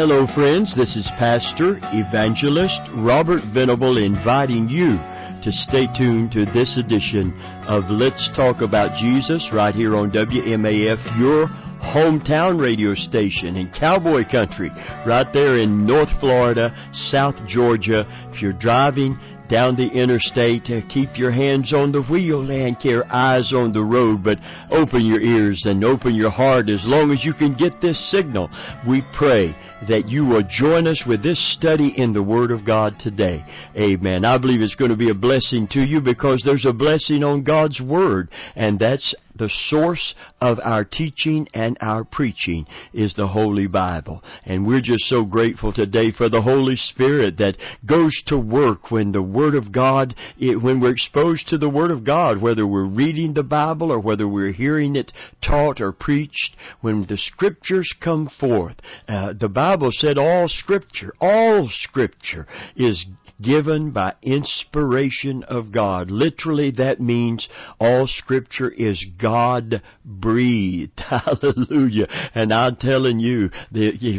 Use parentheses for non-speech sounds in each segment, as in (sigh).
Hello, friends. This is Pastor Evangelist Robert Venable inviting you to stay tuned to this edition of Let's Talk About Jesus right here on WMAF, your hometown radio station in cowboy country, right there in North Florida, South Georgia. If you're driving, down the interstate. Uh, keep your hands on the wheel and your eyes on the road, but open your ears and open your heart as long as you can get this signal. We pray that you will join us with this study in the Word of God today. Amen. I believe it's going to be a blessing to you because there's a blessing on God's Word, and that's the source of our teaching and our preaching is the Holy Bible. And we're just so grateful today for the Holy Spirit that goes to work when the Word of God, when we're exposed to the Word of God, whether we're reading the Bible or whether we're hearing it taught or preached, when the Scriptures come forth, uh, the Bible said all Scripture, all Scripture is given by inspiration of God. Literally, that means all Scripture is God breathed. (laughs) Hallelujah. And I'm telling you,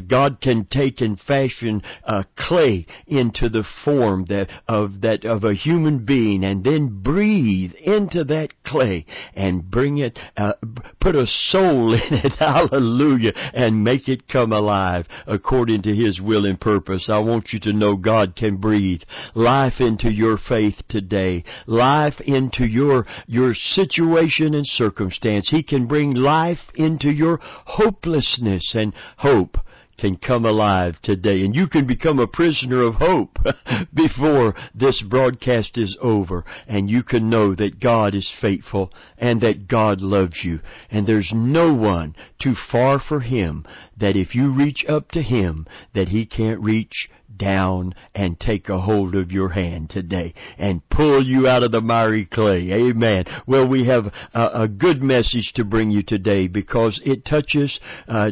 God can take and fashion uh, clay into the form that of that of a human being, and then breathe into that clay and bring it, uh, put a soul (laughs) in it. Hallelujah, and make it come alive according to His will and purpose. I want you to know God can breathe life into your faith today, life into your your situation and circumstance circumstance. He can bring life into your hopelessness and hope can come alive today. And you can become a prisoner of hope (laughs) before this broadcast is over. And you can know that God is faithful and that God loves you. And there's no one too far for Him that if you reach up to Him, that He can't reach down and take a hold of your hand today and pull you out of the miry clay. Amen. Well, we have a, a good message to bring you today because it touches uh,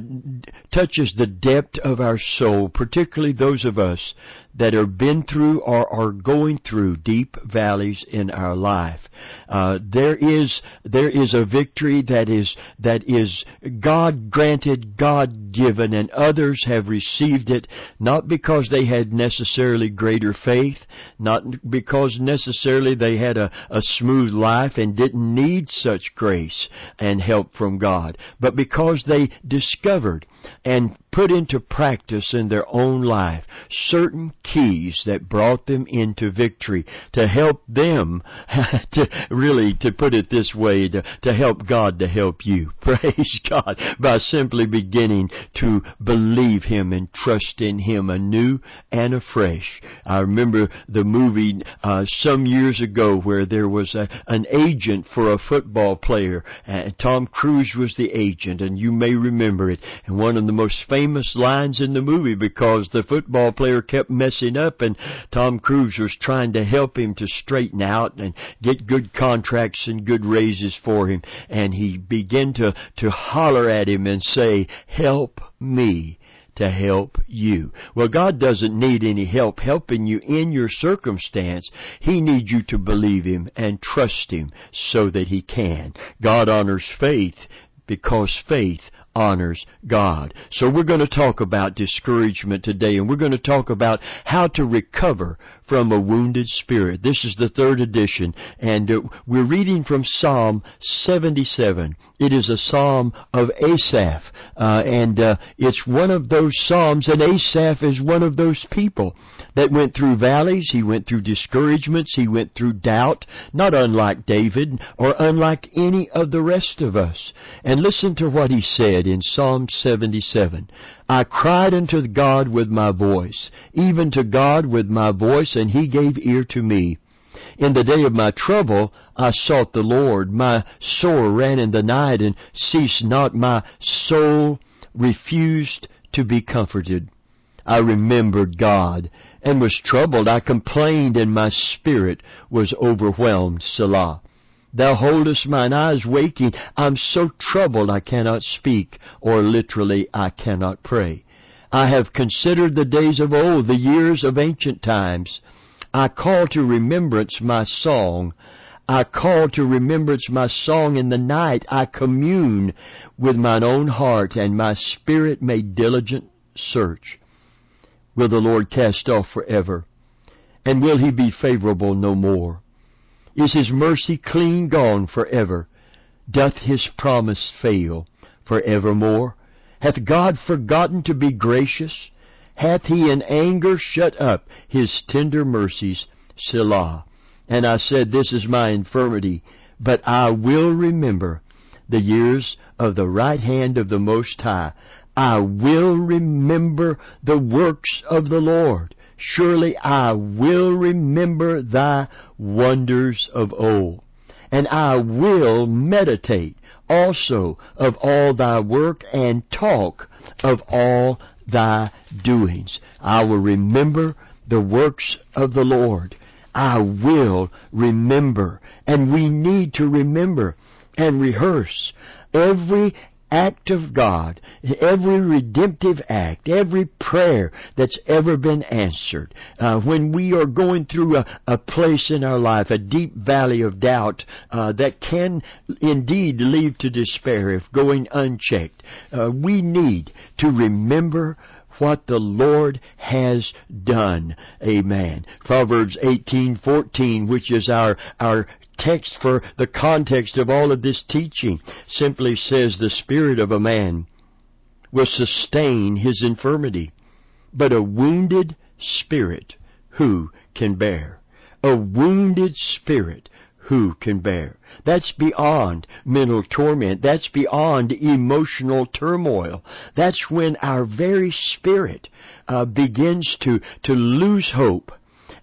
touches the depth of our soul, particularly those of us that have been through or are going through deep valleys in our life. Uh, there is there is a victory that is that is God granted, God given, and others have received it not because they had necessarily greater faith, not because necessarily they had a, a smooth life and didn't need such grace and help from God, but because they discovered and put into practice in their own life certain keys that brought them into victory to help them (laughs) to really to put it this way to, to help God to help you. (laughs) Praise God. By simply beginning to believe him and trust in him anew and afresh. I remember the movie uh, some years ago where there was a, an agent for a football player and Tom Cruise was the agent and you may remember it. And one of the most famous lines in the movie because the football player kept messing up and Tom Cruise was trying to help him to straighten out and get good contracts and good raises for him. And he began to, to holler at him and say, help me to help you. Well, God doesn't need any help helping you in your circumstance. He needs you to believe Him and trust Him so that He can. God honors faith because faith honors God. So we're going to talk about discouragement today and we're going to talk about how to recover from a wounded spirit. This is the third edition, and uh, we're reading from Psalm 77. It is a psalm of Asaph, uh, and uh, it's one of those psalms, and Asaph is one of those people that went through valleys, he went through discouragements, he went through doubt, not unlike David or unlike any of the rest of us. And listen to what he said in Psalm 77. I cried unto God with my voice, even to God with my voice, and he gave ear to me. In the day of my trouble I sought the Lord. My sore ran in the night, and ceased not. My soul refused to be comforted. I remembered God, and was troubled. I complained, and my spirit was overwhelmed. Selah. Thou holdest mine eyes waking. I'm so troubled I cannot speak, or literally I cannot pray. I have considered the days of old, the years of ancient times. I call to remembrance my song. I call to remembrance my song in the night. I commune with mine own heart, and my spirit made diligent search. will the Lord cast off forever? And will he be favorable no more? Is his mercy clean gone forever? Doth his promise fail forevermore? Hath God forgotten to be gracious? Hath he in anger shut up his tender mercies? Selah. And I said, This is my infirmity, but I will remember the years of the right hand of the Most High. I will remember the works of the Lord. Surely I will remember thy wonders of old. And I will meditate also of all thy work and talk of all thy doings. I will remember the works of the Lord. I will remember. And we need to remember and rehearse every act of God, every redemptive act, every prayer that's ever been answered, uh, when we are going through a, a, place in our life, a deep valley of doubt uh, that can indeed lead to despair if going unchecked, uh, we need to remember what the Lord has done. Amen. Proverbs 18:14, which is our our text for the context of all of this teaching simply says the spirit of a man will sustain his infirmity, but a wounded spirit who can bear? A wounded spirit who can bear? That's beyond mental torment. That's beyond emotional turmoil. That's when our very spirit uh, begins to, to lose hope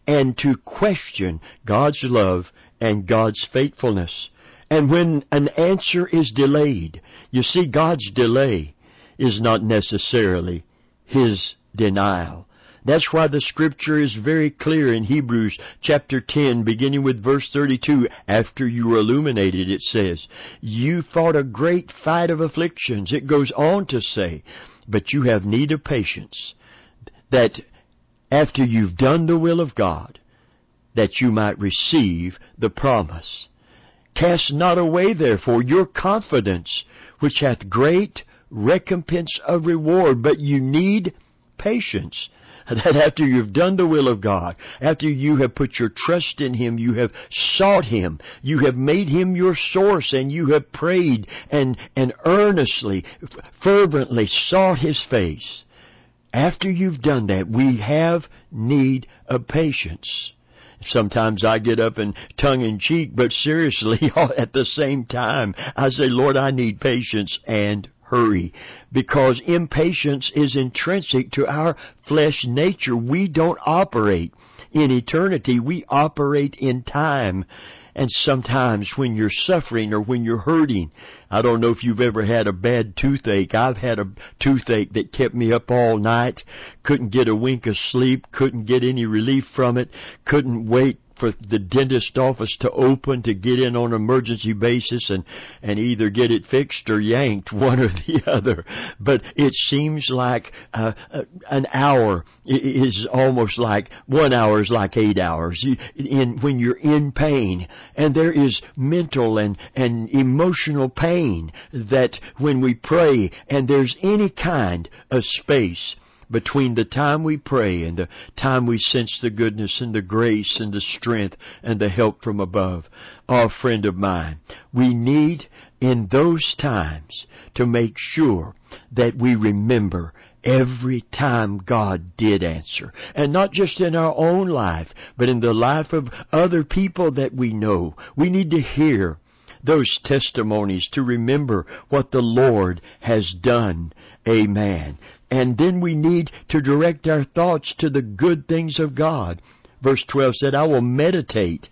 and to question God's love and God's faithfulness. And when an answer is delayed, you see, God's delay is not necessarily His denial. That's why the scripture is very clear in Hebrews chapter 10, beginning with verse 32. After you were illuminated, it says, You fought a great fight of afflictions. It goes on to say, But you have need of patience, that after you've done the will of God, that you might receive the promise. Cast not away therefore your confidence, which hath great recompense of reward, but you need patience. (laughs) That after you've done the will of God, after you have put your trust in Him, you have sought Him, you have made Him your source, and you have prayed and, and earnestly, fervently sought His face. After you've done that, we have need of patience. Sometimes I get up and tongue in cheek, but seriously, (laughs) at the same time, I say, Lord, I need patience and hurry because impatience is intrinsic to our flesh nature. We don't operate in eternity. We operate in time. And sometimes when you're suffering or when you're hurting, I don't know if you've ever had a bad toothache. I've had a toothache that kept me up all night, couldn't get a wink of sleep, couldn't get any relief from it, couldn't wait for the dentist office to open to get in on an emergency basis and and either get it fixed or yanked (laughs) one or the other. But it seems like uh, uh, an hour is almost like one hour is like 8 hours in when you're in pain. And there is mental and and emotional pain that when we pray and there's any kind of space between the time we pray and the time we sense the goodness and the grace and the strength and the help from above. Oh, friend of mine, we need in those times to make sure that we remember every time God did answer. And not just in our own life, but in the life of other people that we know. We need to hear those testimonies to remember what the Lord has done. Amen. And then we need to direct our thoughts to the good things of God. Verse 12 said, I will meditate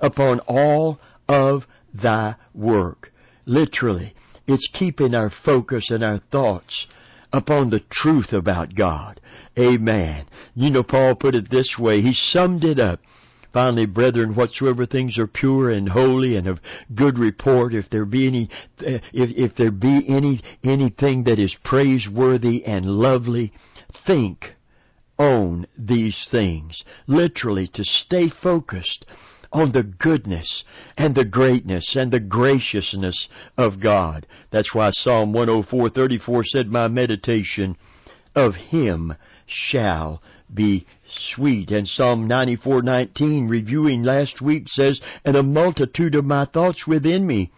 upon all of thy work. Literally, it's keeping our focus and our thoughts upon the truth about God. Amen. You know, Paul put it this way. He summed it up Finally, brethren, whatsoever things are pure and holy and of good report, if there be any, eh, if, if there be any, anything that is praiseworthy and lovely, think on these things. Literally, to stay focused on the goodness and the greatness and the graciousness of God. That's why Psalm 104:34 said, "My meditation of Him shall be sweet. And Psalm 94:19 reviewing last week says, "And a multitude of my thoughts within me,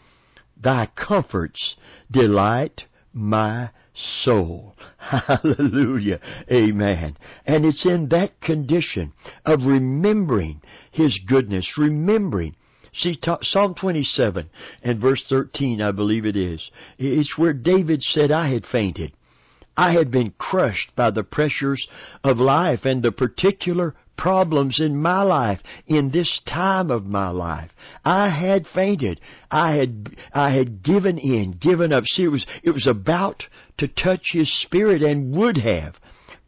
thy comforts delight my soul." (laughs) Hallelujah. Amen. And it's in that condition of remembering his goodness, remembering See, Psalm 27 and verse 13, I believe it is. It's where David said, I had fainted. I had been crushed by the pressures of life and the particular problems in my life in this time of my life. I had fainted. I had I had given in, given up. See, it was it was about to touch his spirit and would have.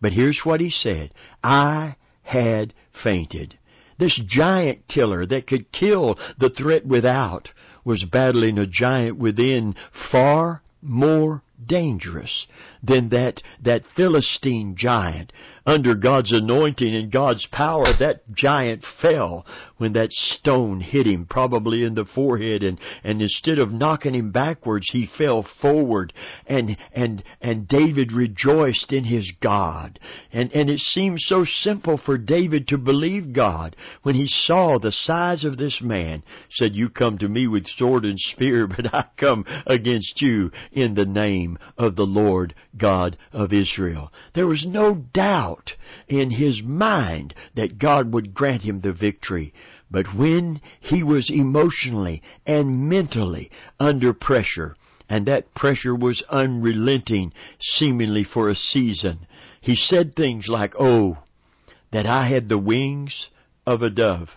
But here's what he said. I had fainted. This giant killer that could kill the threat without was battling a giant within far more dangerous than that, that Philistine giant. Under God's anointing and God's power, that giant fell when that stone hit him, probably in the forehead, and, and instead of knocking him backwards, he fell forward. And, and, and David rejoiced in his God. And, and it seemed so simple for David to believe God when he saw the size of this man, said, You come to me with sword and spear, (laughs) but I come against you in the name of the Lord God of Israel. There was no doubt in his mind that God would grant him the victory. But when he was emotionally and mentally under pressure, and that pressure was unrelenting seemingly for a season, he said things like, Oh, that I had the wings of a dove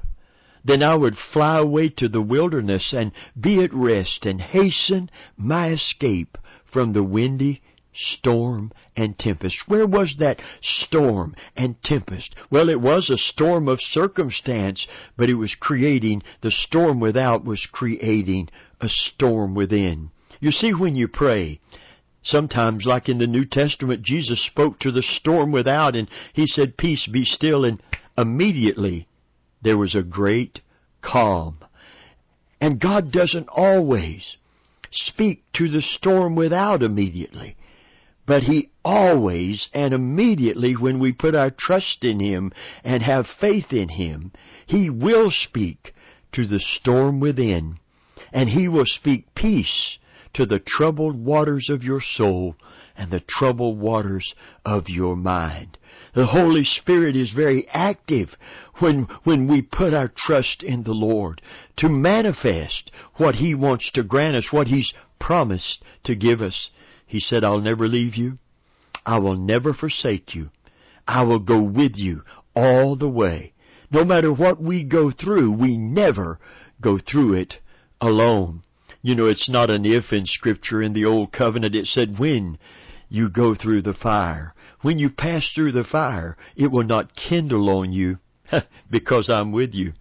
then I would fly away to the wilderness and be at rest and hasten my escape from the windy storm and tempest. Where was that storm and tempest? Well, it was a storm of circumstance, but it was creating, the storm without was creating a storm within. You see, when you pray, Sometimes, like in the New Testament, Jesus spoke to the storm without and he said, Peace, be still, and immediately there was a great calm. And God doesn't always speak to the storm without immediately. But He always and immediately, when we put our trust in Him and have faith in Him, He will speak to the storm within. And He will speak peace to the troubled waters of your soul and the troubled waters of your mind. The Holy Spirit is very active when, when we put our trust in the Lord to manifest what He wants to grant us, what He's promised to give us. He said, I'll never leave you. I will never forsake you. I will go with you all the way. No matter what we go through, we never go through it alone. You know, it's not an if in Scripture. In the Old Covenant, it said when you go through the fire. When you pass through the fire, it will not kindle on you (laughs) because I'm with you.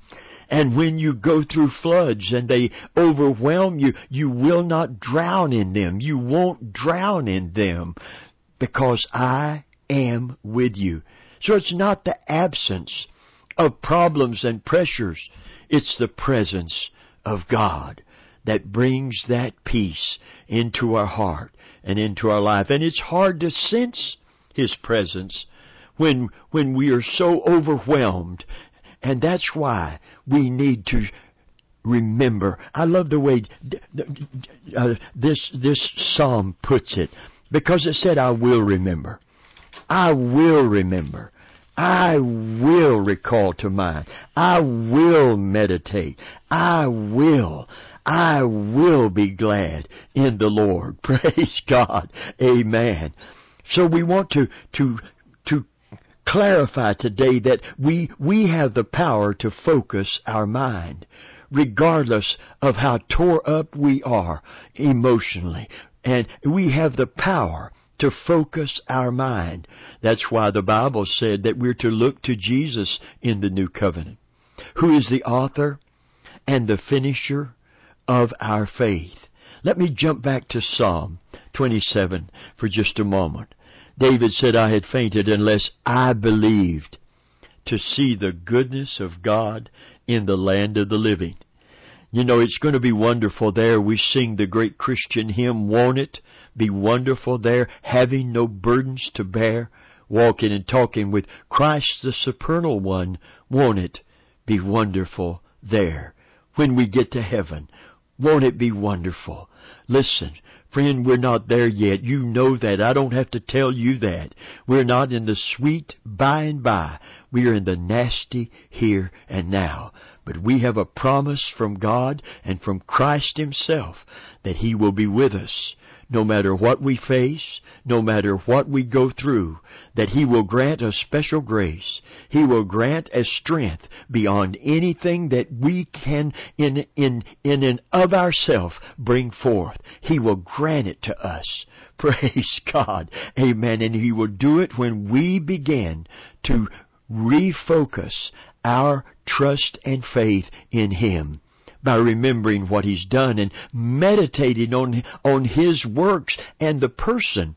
And when you go through floods and they overwhelm you, you will not drown in them. You won't drown in them because I am with you. So it's not the absence of problems and pressures. It's the presence of God that brings that peace into our heart and into our life. And it's hard to sense his presence when, when we are so overwhelmed. And that's why we need to remember. I love the way uh, this, this psalm puts it because it said, I will remember. I will remember. I will recall to mind. I will meditate. I will. I will be glad in the Lord. (laughs) Praise God. Amen. So we want to, to, to clarify today that we, we have the power to focus our mind, regardless of how tore up we are emotionally. And we have the power to focus our mind. That's why the Bible said that we're to look to Jesus in the new covenant, who is the author and the finisher of our faith. Let me jump back to Psalm 27 for just a moment. David said, I had fainted unless I believed to see the goodness of God in the land of the living. You know, it's going to be wonderful there. We sing the great Christian hymn, Won't it be wonderful there, having no burdens to bear? walking and talking with Christ the supernal one. Won't it be wonderful there when we get to heaven? Won't it be wonderful? Listen, Friend, we're not there yet. You know that. I don't have to tell you that. We're not in the sweet by and by. We are in the nasty here and now. But we have a promise from God and from Christ Himself that He will be with us no matter what we face, no matter what we go through, that He will grant us special grace. He will grant us strength beyond anything that we can in, in, in and of ourselves bring forth. He will grant it to us. (laughs) Praise God. Amen. And He will do it when we begin to refocus our trust and faith in Him by remembering what He's done and meditating on, on His works and the person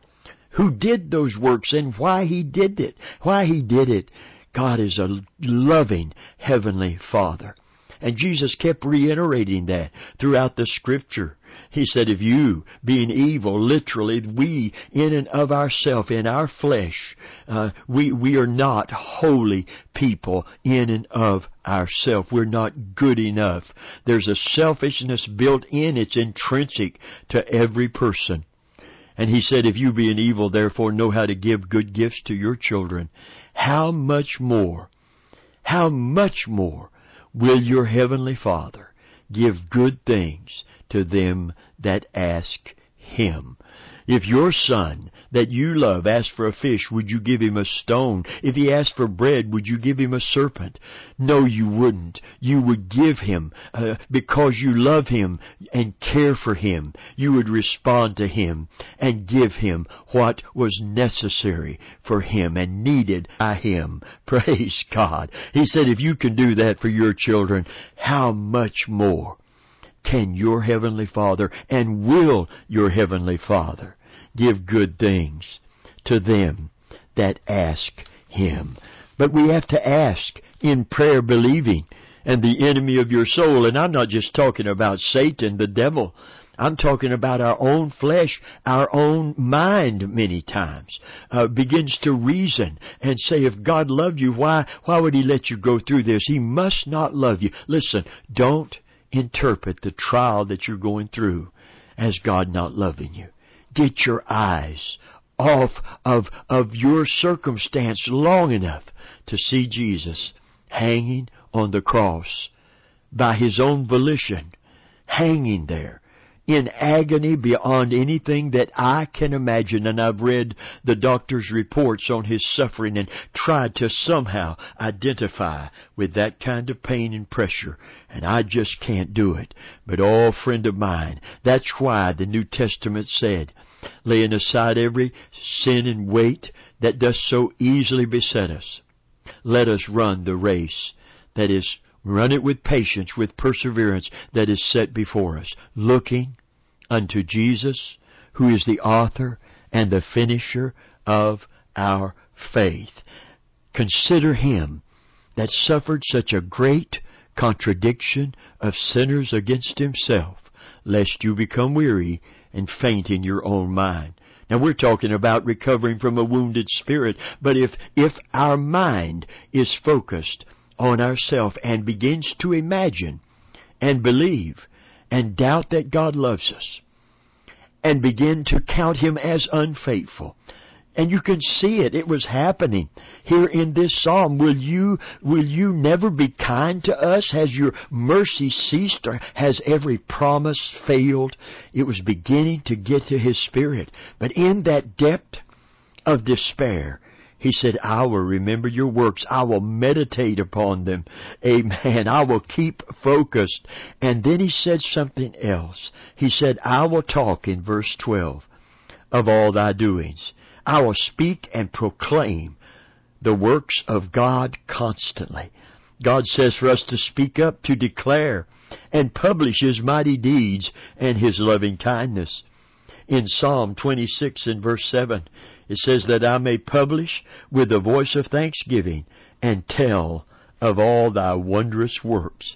who did those works and why He did it. Why He did it. God is a loving Heavenly Father. And Jesus kept reiterating that throughout the scripture. He said, if you, being evil, literally, we, in and of ourselves, in our flesh, uh, we, we are not holy people in and of ourselves. We're not good enough. There's a selfishness built in. It's intrinsic to every person. And he said, if you being evil, therefore know how to give good gifts to your children, how much more, how much more will your heavenly Father give good things to them that ask him. If your son that you love asked for a fish, would you give him a stone? If he asked for bread, would you give him a serpent? No, you wouldn't. You would give him uh, because you love him and care for him. You would respond to him and give him what was necessary for him and needed by him. (laughs) Praise God. He said, if you can do that for your children, how much more can your Heavenly Father and will your Heavenly Father give good things to them that ask Him. But we have to ask in prayer believing and the enemy of your soul. And I'm not just talking about Satan, the devil. I'm talking about our own flesh, our own mind many times, uh, begins to reason and say, if God loved you, why, why would He let you go through this? He must not love you. Listen, don't interpret the trial that you're going through as God not loving you. Get your eyes off of, of your circumstance long enough to see Jesus hanging on the cross by His own volition, hanging there, in agony beyond anything that I can imagine. And I've read the doctor's reports on his suffering and tried to somehow identify with that kind of pain and pressure. And I just can't do it. But oh, friend of mine, that's why the New Testament said, laying aside every sin and weight that does so easily beset us, let us run the race that is Run it with patience, with perseverance that is set before us, looking unto Jesus, who is the author and the finisher of our faith. Consider him that suffered such a great contradiction of sinners against himself, lest you become weary and faint in your own mind. Now we're talking about recovering from a wounded spirit, but if, if our mind is focused on ourselves and begins to imagine and believe and doubt that God loves us and begin to count Him as unfaithful. And you can see it. It was happening here in this psalm. Will you, will you never be kind to us? Has your mercy ceased or has every promise failed? It was beginning to get to his spirit. But in that depth of despair, he said, I will remember your works. I will meditate upon them. Amen. I will keep focused. And then he said something else. He said, I will talk in verse 12 of all thy doings. I will speak and proclaim the works of God constantly. God says for us to speak up, to declare, and publish His mighty deeds and His loving kindness. In Psalm 26 and verse 7, it says that I may publish with the voice of thanksgiving and tell of all thy wondrous works.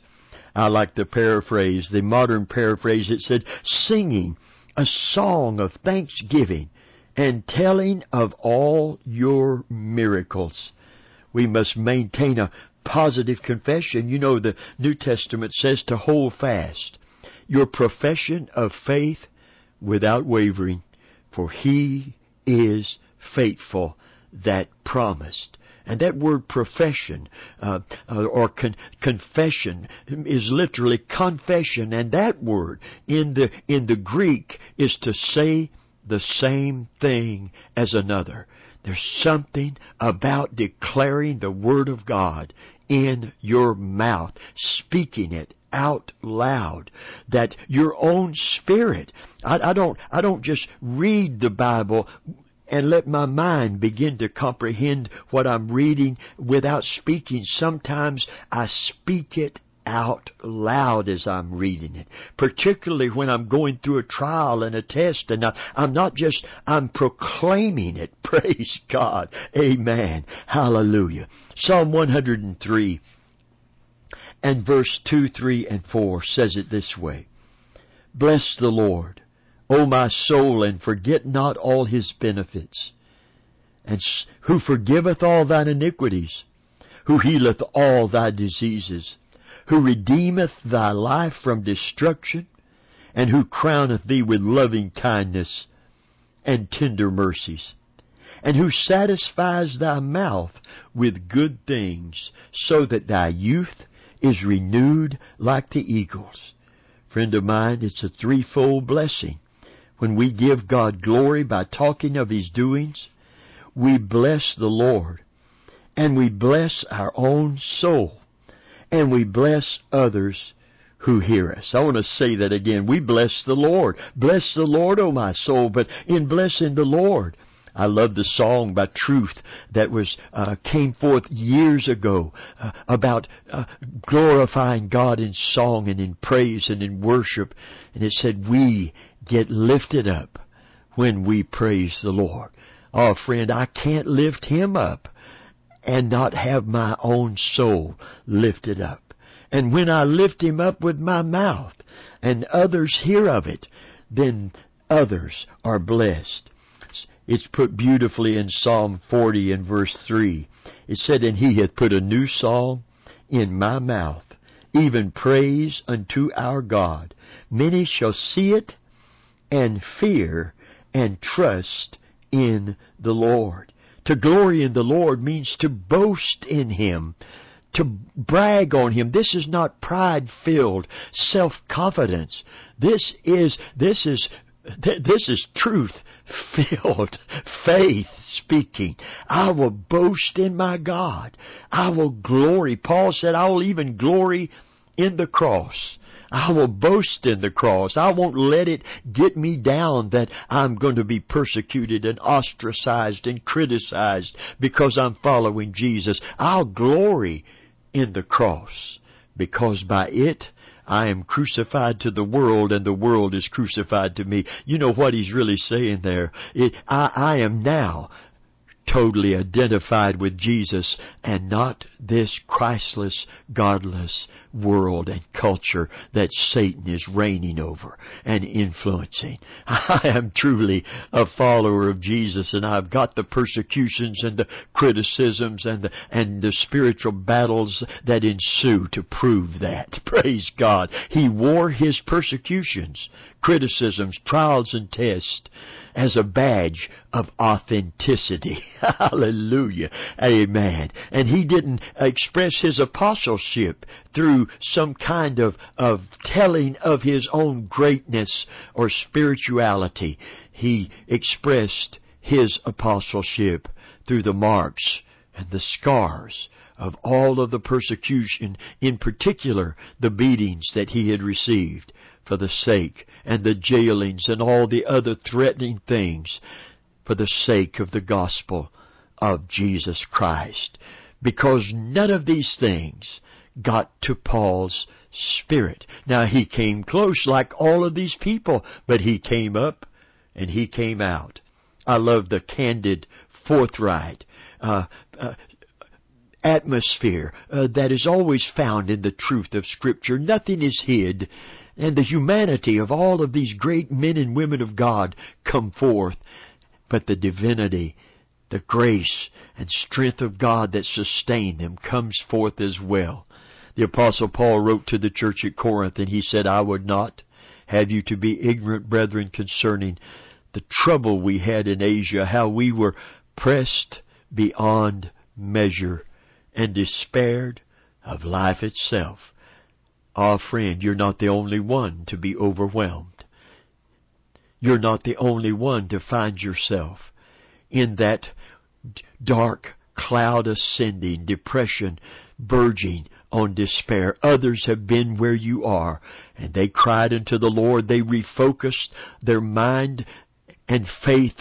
I like the paraphrase, the modern paraphrase. It said, singing a song of thanksgiving and telling of all your miracles. We must maintain a positive confession. You know, the New Testament says to hold fast your profession of faith without wavering, for he is faithful that promised. And that word profession uh, uh, or con- confession is literally confession, and that word in the in the Greek is to say the same thing as another. There's something about declaring the Word of God in your mouth, speaking it out loud that your own spirit I, I, don't I don't just read the Bible and let my mind begin to comprehend what I'm reading without speaking. Sometimes I speak it out loud as I'm reading it, particularly when I'm going through a trial and a test and I, I'm not just, I'm proclaiming it. (laughs) Praise God. Amen. Hallelujah. Psalm 103 and verse 2, 3, and 4 says it this way. Bless the Lord O my soul, and forget not all his benefits, and who forgiveth all thine iniquities, who healeth all thy diseases, who redeemeth thy life from destruction, and who crowneth thee with loving kindness and tender mercies, and who satisfies thy mouth with good things, so that thy youth is renewed like the eagles. Friend of mine, it's a threefold blessing when we give God glory by talking of His doings, we bless the Lord and we bless our own soul and we bless others who hear us. I want to say that again. We bless the Lord. Bless the Lord, O oh my soul. But in blessing the Lord, I love the song by Truth that was uh, came forth years ago uh, about uh, glorifying God in song and in praise and in worship, and it said, "We get lifted up when we praise the Lord." Oh, friend, I can't lift Him up and not have my own soul lifted up. And when I lift Him up with my mouth, and others hear of it, then others are blessed. It's put beautifully in Psalm 40 and verse 3. It said, And he hath put a new song in my mouth, even praise unto our God. Many shall see it and fear and trust in the Lord. To glory in the Lord means to boast in Him, to brag on Him. This is not pride filled self confidence. This is, this is this is truth filled (laughs) faith speaking. I will boast in my God. I will glory. Paul said, I will even glory in the cross. I will boast in the cross. I won't let it get me down that I'm going to be persecuted and ostracized and criticized because I'm following Jesus. I'll glory in the cross because by it I am crucified to the world and the world is crucified to me. You know what he's really saying there? It, I, I am now totally identified with Jesus and not this Christless, godless world and culture that Satan is reigning over and influencing. (laughs) I am truly a follower of Jesus and I've got the persecutions and the criticisms and the, and the spiritual battles that ensue to prove that. (laughs) Praise God. He wore his persecutions, criticisms, trials and tests as a badge of authenticity. (laughs) Hallelujah. Amen. And he didn't express his apostleship through some kind of, of telling of his own greatness or spirituality. He expressed his apostleship through the marks and the scars of all of the persecution, in particular the beatings that he had received for the sake and the jailings and all the other threatening things for the sake of the gospel of Jesus Christ. Because none of these things got to Paul's spirit. Now he came close like all of these people, but he came up and he came out. I love the candid, forthright, uh, uh, atmosphere uh, that is always found in the truth of Scripture. Nothing is hid and the humanity of all of these great men and women of God come forth. but the divinity, the grace and strength of God that sustained them comes forth as well. The apostle Paul wrote to the church at Corinth and he said, I would not have you to be ignorant, brethren, concerning the trouble we had in Asia, how we were pressed beyond measure and despaired of life itself. Ah, friend, you're not the only one to be overwhelmed. You're not the only one to find yourself in that dark cloud ascending, depression verging on despair. Others have been where you are, and they cried unto the Lord. They refocused their mind and faith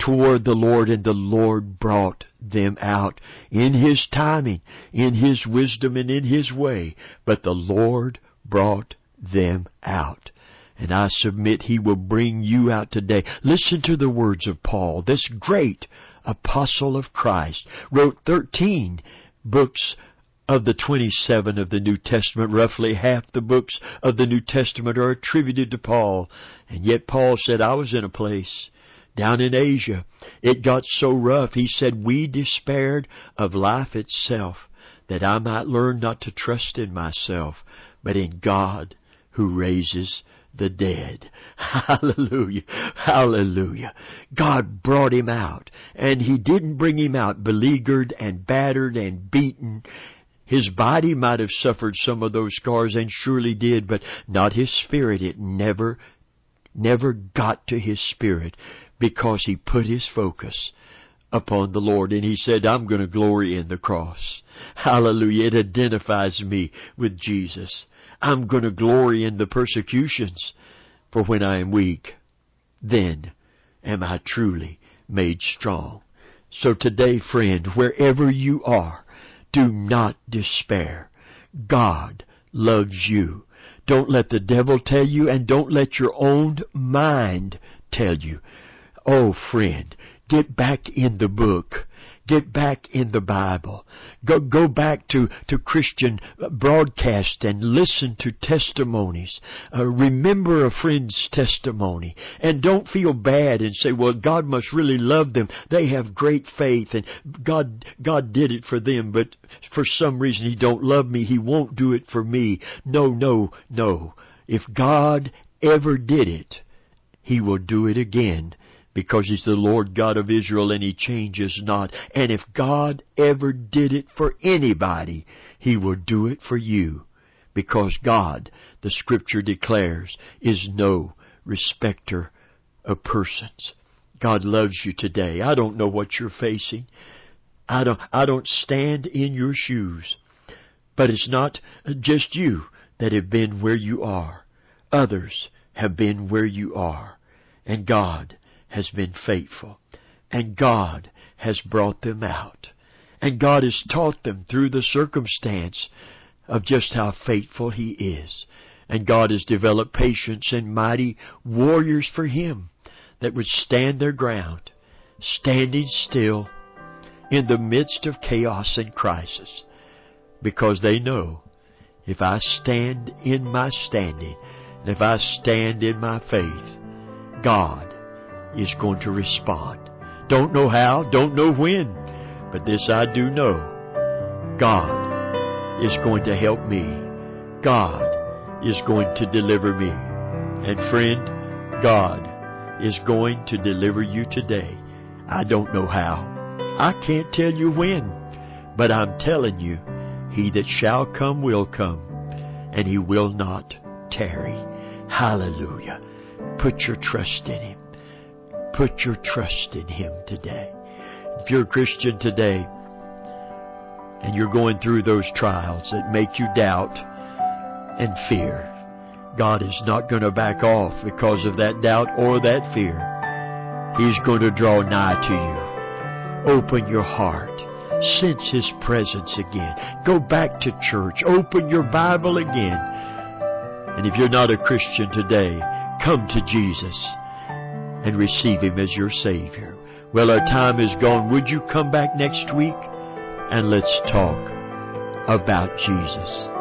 toward the Lord, and the Lord brought them out in His timing, in His wisdom, and in His way. But the Lord brought them out. And I submit He will bring you out today. Listen to the words of Paul, this great apostle of Christ, wrote 13 books of the 27 of the New Testament. Roughly half the books of the New Testament are attributed to Paul. And yet Paul said, I was in a place down in Asia. It got so rough. He said, we despaired of life itself that I might learn not to trust in myself, but in God who raises the dead. (laughs) Hallelujah. Hallelujah. God brought him out, and he didn't bring him out beleaguered and battered and beaten. His body might have suffered some of those scars and surely did, but not his spirit. It never, never got to his spirit because he put his focus upon the Lord. And he said, I'm going to glory in the cross. Hallelujah. It identifies me with Jesus. I'm going to glory in the persecutions, for when I am weak, then am I truly made strong. So today, friend, wherever you are, do not despair. God loves you. Don't let the devil tell you and don't let your own mind tell you. Oh friend, get back in the book. Get back in the Bible. Go, go back to, to Christian broadcast and listen to testimonies. Uh, remember a friend's testimony. And don't feel bad and say, well, God must really love them. They have great faith and God, God did it for them, but for some reason He don't love me. He won't do it for me. No, no, no. If God ever did it, He will do it again because He's the Lord God of Israel and He changes not. And if God ever did it for anybody, He will do it for you. Because God, the Scripture declares, is no respecter of persons. God loves you today. I don't know what you're facing. I don't, I don't stand in your shoes. But it's not just you that have been where you are. Others have been where you are. And God has been faithful. And God has brought them out. And God has taught them through the circumstance of just how faithful He is. And God has developed patience and mighty warriors for Him that would stand their ground, standing still in the midst of chaos and crisis, because they know if I stand in my standing, and if I stand in my faith, God is going to respond. Don't know how, don't know when, but this I do know. God is going to help me. God is going to deliver me. And friend, God is going to deliver you today. I don't know how. I can't tell you when, but I'm telling you, he that shall come will come, and he will not tarry. Hallelujah. Put your trust in him. Put your trust in Him today. If you're a Christian today and you're going through those trials that make you doubt and fear, God is not going to back off because of that doubt or that fear. He's going to draw nigh to you. Open your heart. Sense His presence again. Go back to church. Open your Bible again. And if you're not a Christian today, come to Jesus and receive Him as your Savior. Well, our time is gone. Would you come back next week and let's talk about Jesus?